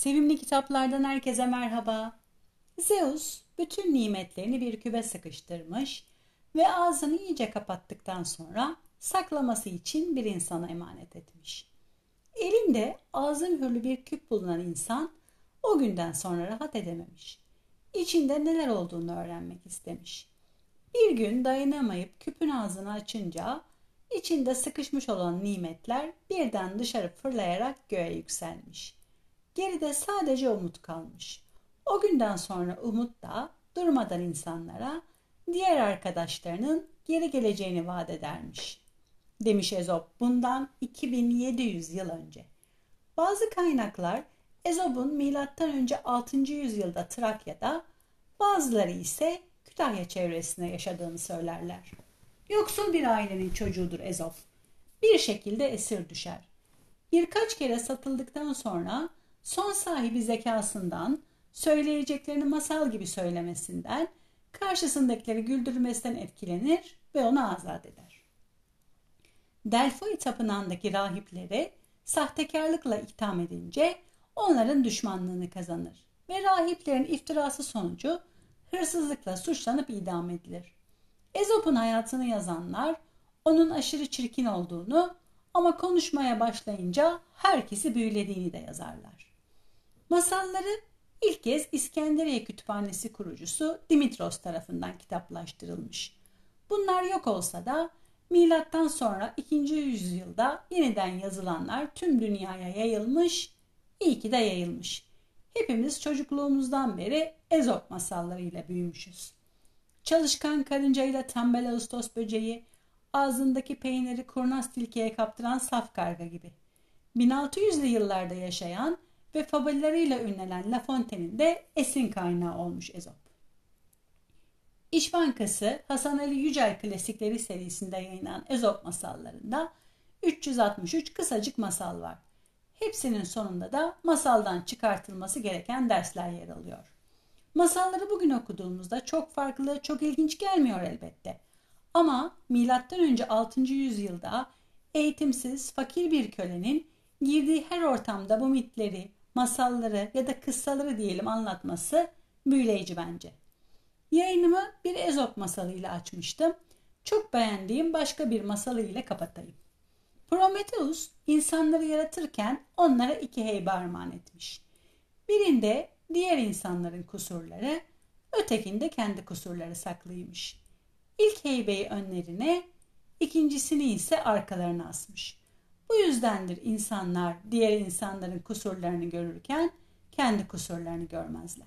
Sevimli kitaplardan herkese merhaba. Zeus bütün nimetlerini bir kübe sıkıştırmış ve ağzını iyice kapattıktan sonra saklaması için bir insana emanet etmiş. Elinde ağzı mühürlü bir küp bulunan insan o günden sonra rahat edememiş. İçinde neler olduğunu öğrenmek istemiş. Bir gün dayanamayıp küpün ağzını açınca içinde sıkışmış olan nimetler birden dışarı fırlayarak göğe yükselmiş. Geride sadece umut kalmış. O günden sonra umut da durmadan insanlara diğer arkadaşlarının geri geleceğini vaat edermiş. Demiş Ezop bundan 2700 yıl önce. Bazı kaynaklar Ezop'un önce 6. yüzyılda Trakya'da, bazıları ise Kütahya çevresinde yaşadığını söylerler. Yoksul bir ailenin çocuğudur Ezop. Bir şekilde esir düşer. Birkaç kere satıldıktan sonra son sahibi zekasından, söyleyeceklerini masal gibi söylemesinden, karşısındakileri güldürmesinden etkilenir ve onu azat eder. Delphi tapınağındaki rahiplere sahtekarlıkla itham edince onların düşmanlığını kazanır ve rahiplerin iftirası sonucu hırsızlıkla suçlanıp idam edilir. Ezop'un hayatını yazanlar onun aşırı çirkin olduğunu ama konuşmaya başlayınca herkesi büyülediğini de yazarlar. Masalları ilk kez İskenderiye Kütüphanesi kurucusu Dimitros tarafından kitaplaştırılmış. Bunlar yok olsa da milattan sonra 2. yüzyılda yeniden yazılanlar tüm dünyaya yayılmış, iyi ki de yayılmış. Hepimiz çocukluğumuzdan beri Ezop masallarıyla büyümüşüz. Çalışkan karıncayla tembel ağustos böceği, ağzındaki peyniri kurnaz tilkiye kaptıran saf karga gibi. 1600'lü yıllarda yaşayan ve fabullarıyla ünlenen La Fontaine'in de esin kaynağı olmuş Ezop. İş Bankası Hasan Ali Yücel Klasikleri serisinde yayınlanan Ezop masallarında 363 kısacık masal var. Hepsinin sonunda da masaldan çıkartılması gereken dersler yer alıyor. Masalları bugün okuduğumuzda çok farklı, çok ilginç gelmiyor elbette. Ama M.Ö. 6. yüzyılda eğitimsiz, fakir bir kölenin girdiği her ortamda bu mitleri, masalları ya da kıssaları diyelim anlatması büyüleyici bence. Yayınımı bir Ezop masalıyla açmıştım. Çok beğendiğim başka bir masalı ile kapatayım. Prometheus insanları yaratırken onlara iki heybe armağan etmiş. Birinde diğer insanların kusurları, ötekinde kendi kusurları saklıymış. İlk heybeyi önlerine, ikincisini ise arkalarına asmış. Bu yüzdendir insanlar diğer insanların kusurlarını görürken kendi kusurlarını görmezler.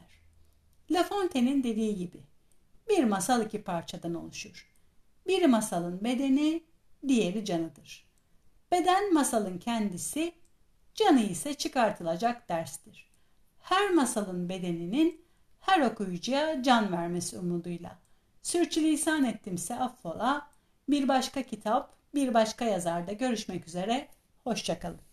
La Fontaine'in dediği gibi bir masal iki parçadan oluşur. Biri masalın bedeni, diğeri canıdır. Beden masalın kendisi, canı ise çıkartılacak derstir. Her masalın bedeninin her okuyucuya can vermesi umuduyla. Sürçülisan ettimse affola. Bir başka kitap, bir başka yazarda görüşmek üzere. Hoşçakalın.